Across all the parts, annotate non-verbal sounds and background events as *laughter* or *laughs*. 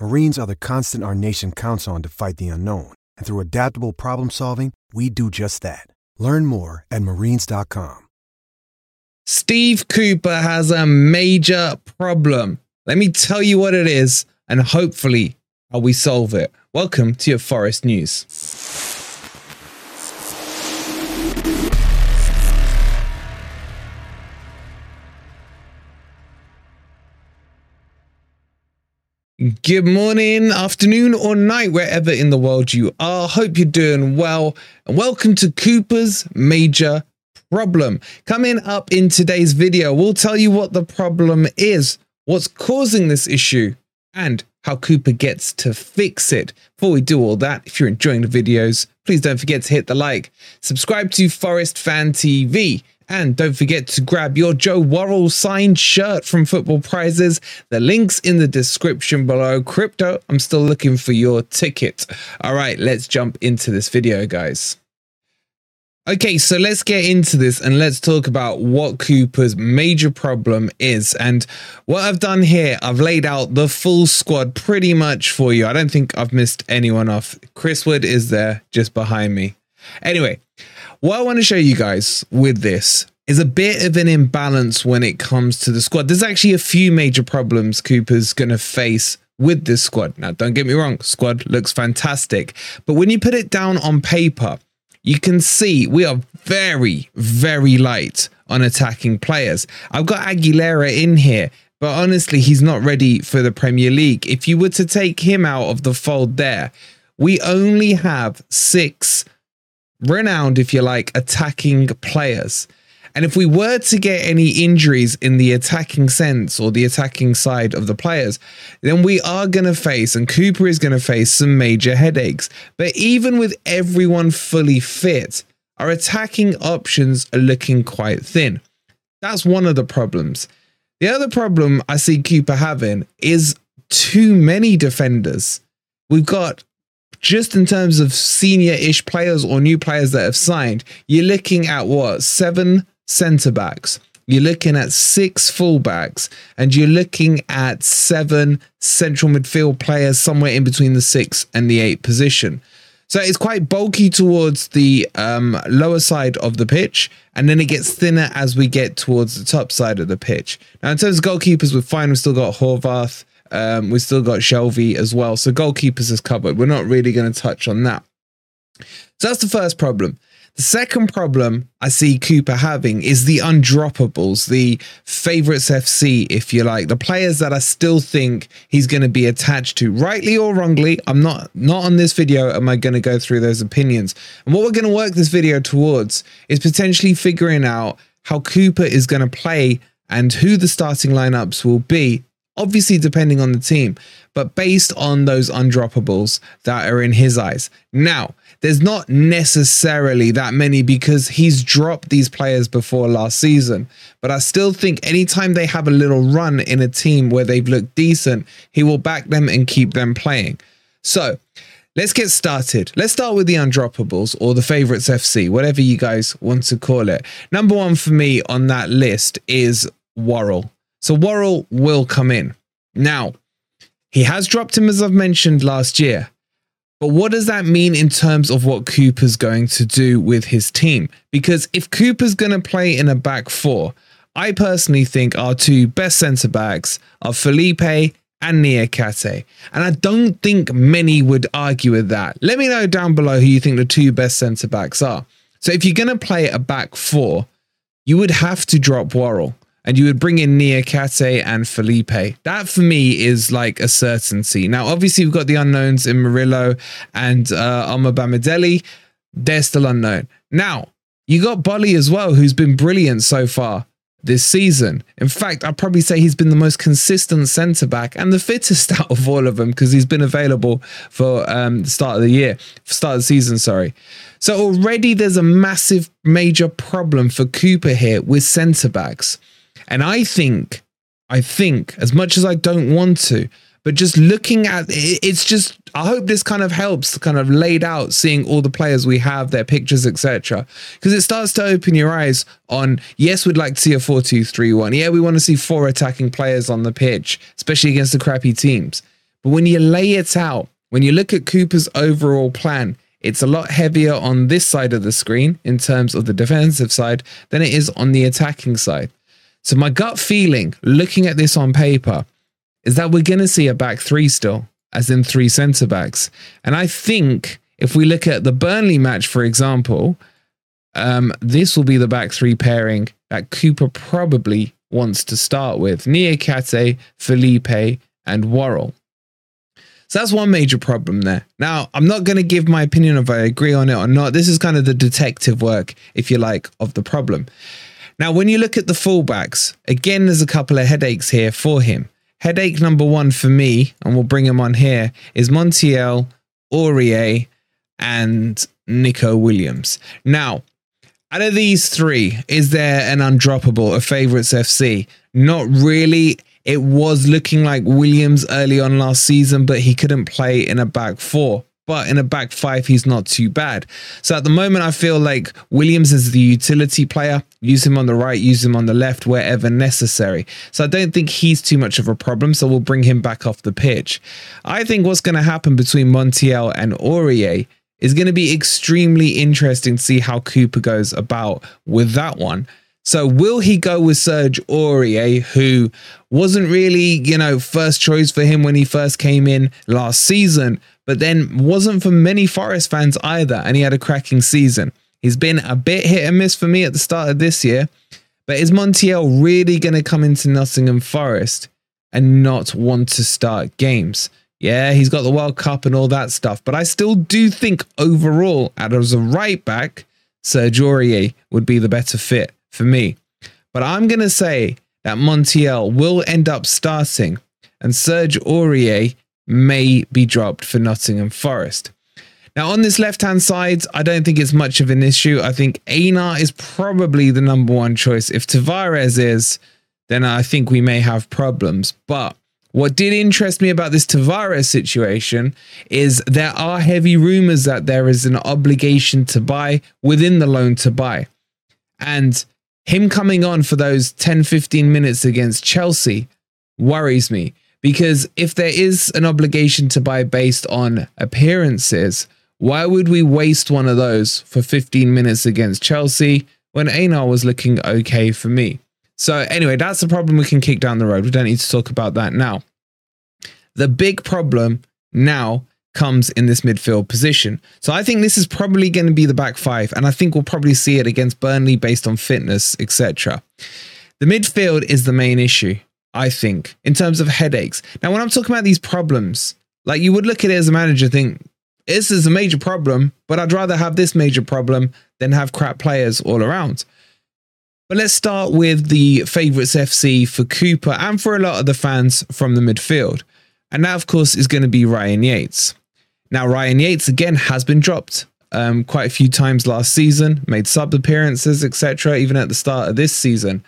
Marines are the constant our nation counts on to fight the unknown. And through adaptable problem solving, we do just that. Learn more at marines.com. Steve Cooper has a major problem. Let me tell you what it is, and hopefully, how we solve it. Welcome to your Forest News. Good morning, afternoon, or night, wherever in the world you are. Hope you're doing well. And welcome to Cooper's Major Problem. Coming up in today's video, we'll tell you what the problem is, what's causing this issue, and how Cooper gets to fix it. Before we do all that, if you're enjoying the videos, please don't forget to hit the like, subscribe to Forest Fan TV and don't forget to grab your Joe Worrall signed shirt from Football Prizes. The link's in the description below. Crypto, I'm still looking for your ticket. All right, let's jump into this video, guys. Okay, so let's get into this and let's talk about what Cooper's major problem is. And what I've done here, I've laid out the full squad pretty much for you. I don't think I've missed anyone off. Chris Wood is there just behind me. Anyway, what I want to show you guys with this is a bit of an imbalance when it comes to the squad. There's actually a few major problems Cooper's going to face with this squad. Now, don't get me wrong, squad looks fantastic. But when you put it down on paper, you can see we are very, very light on attacking players. I've got Aguilera in here, but honestly, he's not ready for the Premier League. If you were to take him out of the fold there, we only have six renowned, if you like, attacking players. And if we were to get any injuries in the attacking sense or the attacking side of the players, then we are going to face, and Cooper is going to face some major headaches. But even with everyone fully fit, our attacking options are looking quite thin. That's one of the problems. The other problem I see Cooper having is too many defenders. We've got just in terms of senior ish players or new players that have signed, you're looking at what? Seven centre backs. You're looking at six fullbacks and you're looking at seven central midfield players somewhere in between the six and the eight position. So it's quite bulky towards the um, lower side of the pitch, and then it gets thinner as we get towards the top side of the pitch. Now, in terms of goalkeepers, we're fine. We've still got Horvath, um, we've still got Shelvey as well. So goalkeepers is covered. We're not really going to touch on that. So that's the first problem. The second problem I see Cooper having is the undroppables, the favorites FC, if you like, the players that I still think he's going to be attached to, rightly or wrongly. I'm not not on this video. Am I going to go through those opinions? And what we're going to work this video towards is potentially figuring out how Cooper is going to play and who the starting lineups will be obviously depending on the team, but based on those undroppables that are in his eyes. Now, there's not necessarily that many because he's dropped these players before last season, but I still think anytime they have a little run in a team where they've looked decent, he will back them and keep them playing. So, let's get started. Let's start with the undroppables or the favorites FC, whatever you guys want to call it. Number one for me on that list is Worrall. So Worrall will come in. Now, he has dropped him, as I've mentioned last year. But what does that mean in terms of what Cooper's going to do with his team? Because if Cooper's going to play in a back four, I personally think our two best centre backs are Felipe and Niakhaté. And I don't think many would argue with that. Let me know down below who you think the two best centre backs are. So if you're going to play a back four, you would have to drop Worrall and you would bring in Niakhaté and Felipe. That for me is like a certainty. Now, obviously, we've got the unknowns in Murillo and uh, Omobamidele. They're still unknown. Now, you got Boly as well, who's been brilliant so far this season. In fact, I'd probably say he's been the most consistent centre back and the fittest *laughs* out of all of them because he's been available for um, the start of the year, start of the season, sorry. So already there's a massive, major problem for Cooper here with centre backs. And I think, I think, as much as I don't want to, but just looking at it's just I hope this kind of helps kind of laid out seeing all the players we have, their pictures, etc. Because it starts to open your eyes on yes, we'd like to see a 4-2-3-1. Yeah, we want to see four attacking players on the pitch, especially against the crappy teams. But when you lay it out, when you look at Cooper's overall plan, it's a lot heavier on this side of the screen in terms of the defensive side than it is on the attacking side. So my gut feeling, looking at this on paper, is that we're going to see a back three still, as in three centre backs. And I think if we look at the Burnley match, for example, um, this will be the back three pairing that Cooper probably wants to start with Niakhaté, Felipe, and Worrall. So that's one major problem there. Now, I'm not going to give my opinion if I agree on it or not. This is kind of the detective work, if you like, of the problem. Now, when you look at the fullbacks, again, there's a couple of headaches here for him. Headache number one for me, and we'll bring him on here, is Montiel, Aurier, and Neco Williams. Now, out of these three, is there an undroppable, a favourites FC? Not really. It was looking like Williams early on last season, but he couldn't play in a back four but in a back five, he's not too bad. So at the moment, I feel like Williams is the utility player. Use him on the right, use him on the left, wherever necessary. So I don't think he's too much of a problem. So we'll bring him back off the pitch. I think what's going to happen between Montiel and Aurier is going to be extremely interesting to see how Cooper goes about with that one. So will he go with Serge Aurier, who wasn't really, you know, first choice for him when he first came in last season, but then wasn't for many Forest fans either, and he had a cracking season. He's been a bit hit and miss for me at the start of this year, but is Montiel really going to come into Nottingham Forest and not want to start games? Yeah, he's got the World Cup and all that stuff, but I still do think overall, as a right back, Serge Aurier would be the better fit for me. But I'm going to say that Montiel will end up starting and Serge Aurier may be dropped for Nottingham Forest. Now, on this left hand side, I don't think it's much of an issue. I think Aina is probably the number one choice. If Tavares is, then I think we may have problems. But what did interest me about this Tavares situation is there are heavy rumors that there is an obligation to buy within the loan to buy. And him coming on for those 10 15 minutes against Chelsea worries me because if there is an obligation to buy based on appearances, why would we waste one of those for 15 minutes against Chelsea when Aina was looking okay for me? So, anyway, that's a problem we can kick down the road. We don't need to talk about that now. The big problem now comes in this midfield position. So I think this is probably going to be the back five, and I think we'll probably see it against Burnley based on fitness, etc. The midfield is the main issue, I think, in terms of headaches. Now, when I'm talking about these problems, like you would look at it as a manager, think this is a major problem, but I'd rather have this major problem than have crap players all around. But let's start with the favourites FC for Cooper and for a lot of the fans from the midfield. And that, of course, is going to be Ryan Yates. Now, Ryan Yates again has been dropped um, quite a few times last season, made sub appearances, etc., even at the start of this season.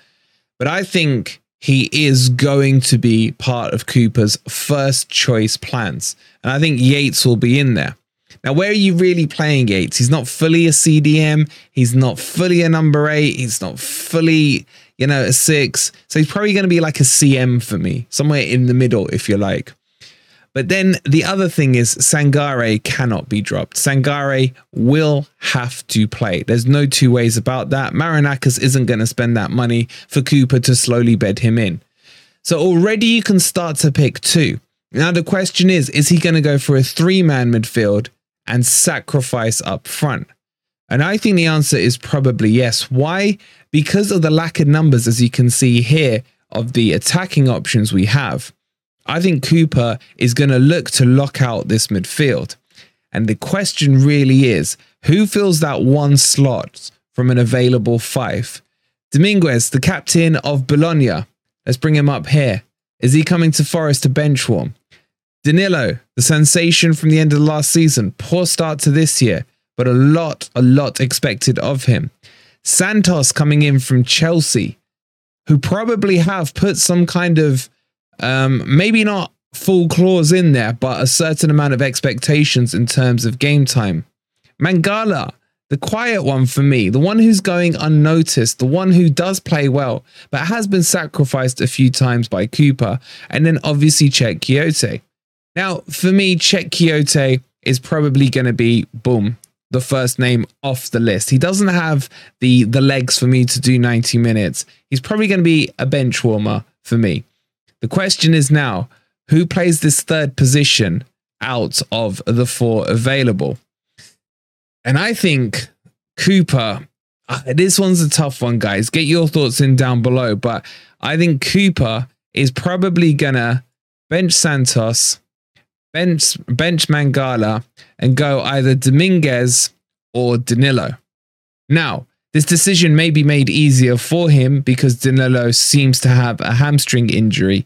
But I think he is going to be part of Cooper's first choice plans. And I think Yates will be in there. Now, where are you really playing Yates? He's not fully a CDM. He's not fully a number eight. He's not fully, you know, a six. So he's probably going to be like a CM for me, somewhere in the middle, if you like. But then the other thing is Sangare cannot be dropped. Sangare will have to play. There's no two ways about that. Marinakis isn't going to spend that money for Cooper to slowly bed him in. So already you can start to pick two. Now the question is, is he going to go for a three-man midfield and sacrifice up front? And I think the answer is probably yes. Why? Because of the lack of numbers, as you can see here, of the attacking options we have. I think Cooper is going to look to lock out this midfield. And the question really is who fills that one slot from an available five? Dominguez, the captain of Bologna. Let's bring him up here. Is he coming to Forest to bench warm? Danilo, the sensation from the end of the last season. Poor start to this year, but a lot, a lot expected of him. Santos coming in from Chelsea, who probably have put some kind of um, maybe not full clause in there, but a certain amount of expectations in terms of game time. Mangala, the quiet one for me, the one who's going unnoticed, the one who does play well, but has been sacrificed a few times by Cooper, and then obviously Cheick Kouyaté. Now, for me, Cheick Kouyaté is probably going to be boom, the first name off the list. He doesn't have the the legs for me to do 90 minutes. He's probably going to be a bench warmer for me. The question is now who plays this third position out of the four available? And I think Cooper, uh, this one's a tough one, guys. Get your thoughts in down below. But I think Cooper is probably going to bench Santos, bench, bench Mangala, and go either Dominguez or Danilo. Now, this decision may be made easier for him because Danilo seems to have a hamstring injury.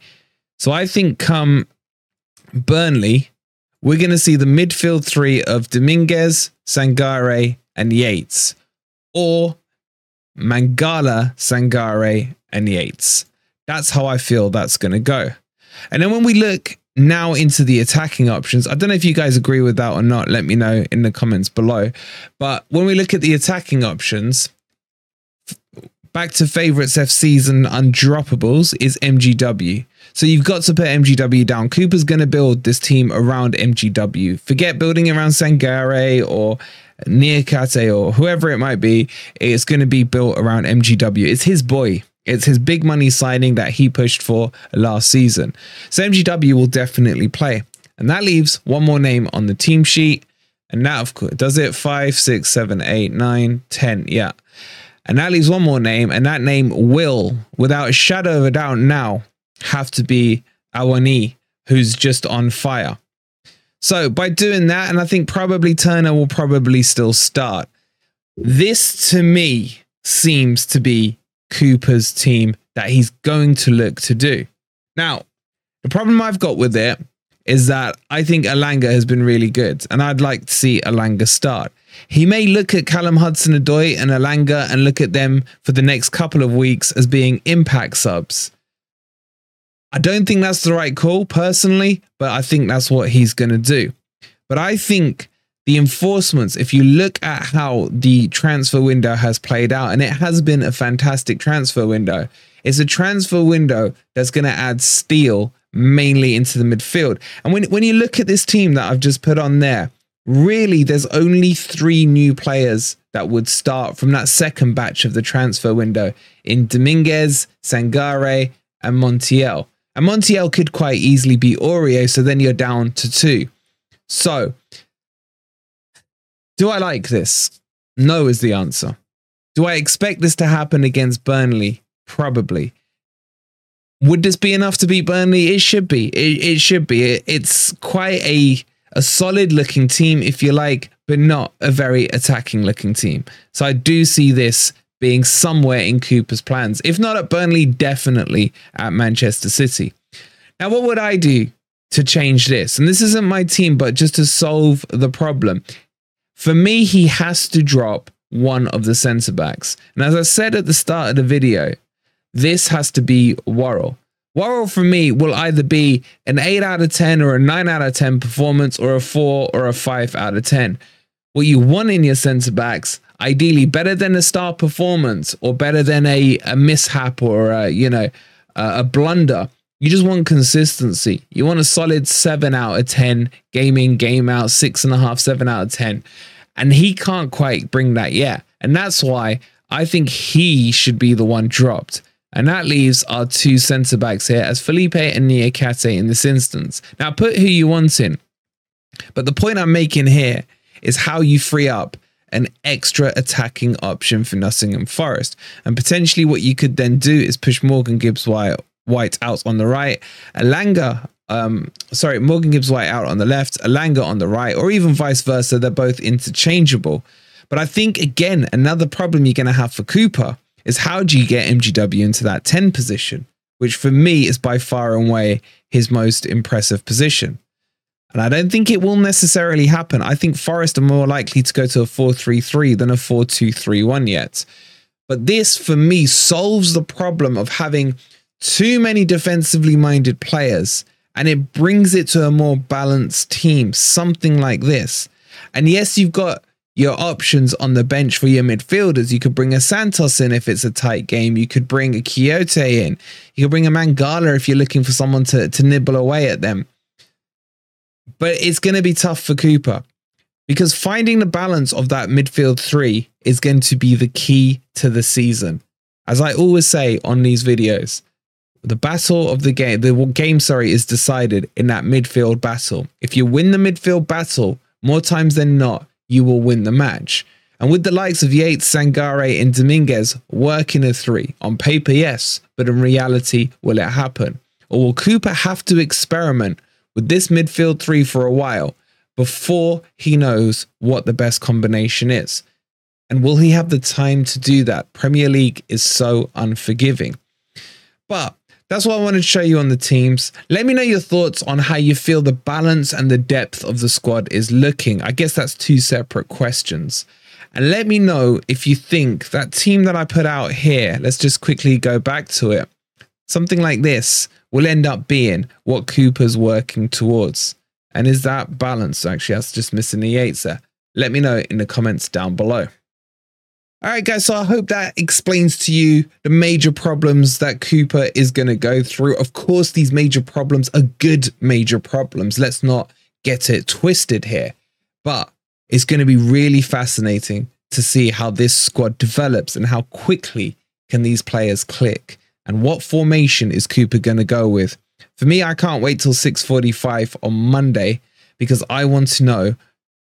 So I think come Burnley, we're going to see the midfield three of Dominguez, Sangare, and Yates, or Mangala, Sangare, and Yates. That's how I feel that's going to go. And then when we look now into the attacking options, I don't know if you guys agree with that or not. Let me know in the comments below. But when we look at the attacking options, back to favorites FCs and undroppables is MGW. So you've got to put MGW down. Cooper's going to build this team around MGW. Forget building around Sangare or Niakhaté or whoever it might be. It's going to be built around MGW. It's his boy. It's his big money signing that he pushed for last season. So MGW will definitely play. And that leaves one more name on the team sheet. And that, of course, does it five, six, seven, eight, nine, ten. Yeah. And that leaves one more name, and that name will, without a shadow of a doubt now, have to be Awoniyi, who's just on fire. So by doing that, and I think probably Turner will probably still start. This to me seems to be Cooper's team that he's going to look to do. Now, the problem I've got with it is that I think Elanga has been really good, and I'd like to see Elanga start. He may look at Callum Hudson Odoi and Elanga and look at them for the next couple of weeks as being impact subs. I don't think that's the right call personally, but I think that's what he's going to do. But I think the enforcements, if you look at how the transfer window has played out, and it has been a fantastic transfer window, it's a transfer window that's going to add steel mainly into the midfield. And when, when you look at this team that I've just put on there, really there's only three new players that would start from that second batch of the transfer window in Dominguez, Sangare, and Montiel. And Montiel could quite easily be Aurier, so then you're down to two. So, do I like this? No is the answer. Do I expect this to happen against Burnley? Probably. Would this be enough to beat Burnley? It should be. It, it should be. It, it's quite a a solid looking team, if you like, but not a very attacking looking team. So I do see this being somewhere in Cooper's plans. If not at Burnley, definitely at Manchester City. Now, what would I do to change this? And this isn't my team, but just to solve the problem. For me, he has to drop one of the centre backs. And as I said at the start of the video, this has to be Worrall. Worrall for me will either be an 8 out of 10 or a 9 out of 10 performance or a 4 or a 5 out of 10. What you want in your centre backs, ideally better than a star performance or better than a, a mishap or a, you know, a, a blunder. You just want consistency. You want a solid 7 out of 10, game in, game out, 6.5, 7 out of 10. And he can't quite bring that yet. And that's why I think he should be the one dropped. And that leaves our two centre backs here as Felipe and Niakhaté in this instance. Now, put who you want in. But the point I'm making here is how you free up an extra attacking option for Nottingham Forest. And potentially what you could then do is push Morgan Gibbs White, out on the right, Elanga, um, sorry, Morgan Gibbs White out on the left, Elanga on the right, or even vice versa. They're both interchangeable. But I think, again, another problem you're going to have for Cooper is how do you get MGW into that 10 position, which for me is by far and away his most impressive position. And I don't think it will necessarily happen. I think Forest are more likely to go to a 4 3 3 than a 4 2 3 1 yet. But this, for me, solves the problem of having too many defensively minded players and it brings it to a more balanced team, something like this. And yes, you've got your options on the bench for your midfielders. You could bring a Santos in if it's a tight game. You could bring a Kouyaté in. You could bring a Mangala if you're looking for someone to, to nibble away at them. But it's going to be tough for Cooper because finding the balance of that midfield three is going to be the key to the season. As I always say on these videos, the battle of the game, the game, sorry, is decided in that midfield battle. If you win the midfield battle more times than not, you will win the match. And with the likes of Yates, Sangare, and Dominguez working a three, on paper, yes, but in reality, will it happen? Or will Cooper have to experiment with this midfield three for a while before he knows what the best combination is? And will he have the time to do that? Premier League is so unforgiving. But that's what I wanted to show you on the teams. Let me know your thoughts on how you feel the balance and the depth of the squad is looking. I guess that's two separate questions. And let me know if you think that team that I put out here, let's just quickly go back to it. Something like this will end up being what Cooper's working towards. And is that balanced? Actually, that's just missing the eights there. Let me know in the comments down below. All right, guys. So I hope that explains to you the major problems that Cooper is going to go through. Of course, these major problems are good major problems. Let's not get it twisted here. But it's going to be really fascinating to see how this squad develops and how quickly can these players click and what formation is Cooper going to go with. For me, I can't wait till 6:45 on Monday because I want to know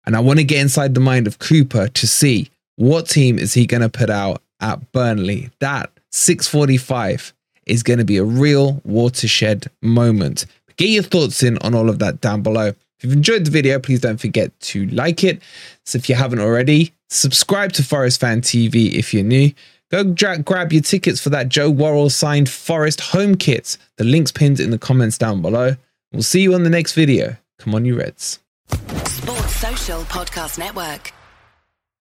and I want to get inside the mind of Cooper to see what team is he going to put out at Burnley? That 645 is going to be a real watershed moment. Get your thoughts in on all of that down below. If you've enjoyed the video, please don't forget to like it. So if you haven't already, subscribe to Forest Fan TV if you're new. Go grab your tickets for that Joe Worrall signed Forest home kit. The link's pinned in the comments down below. We'll see you on the next video. Come on, you Reds. Sports Social Podcast Network.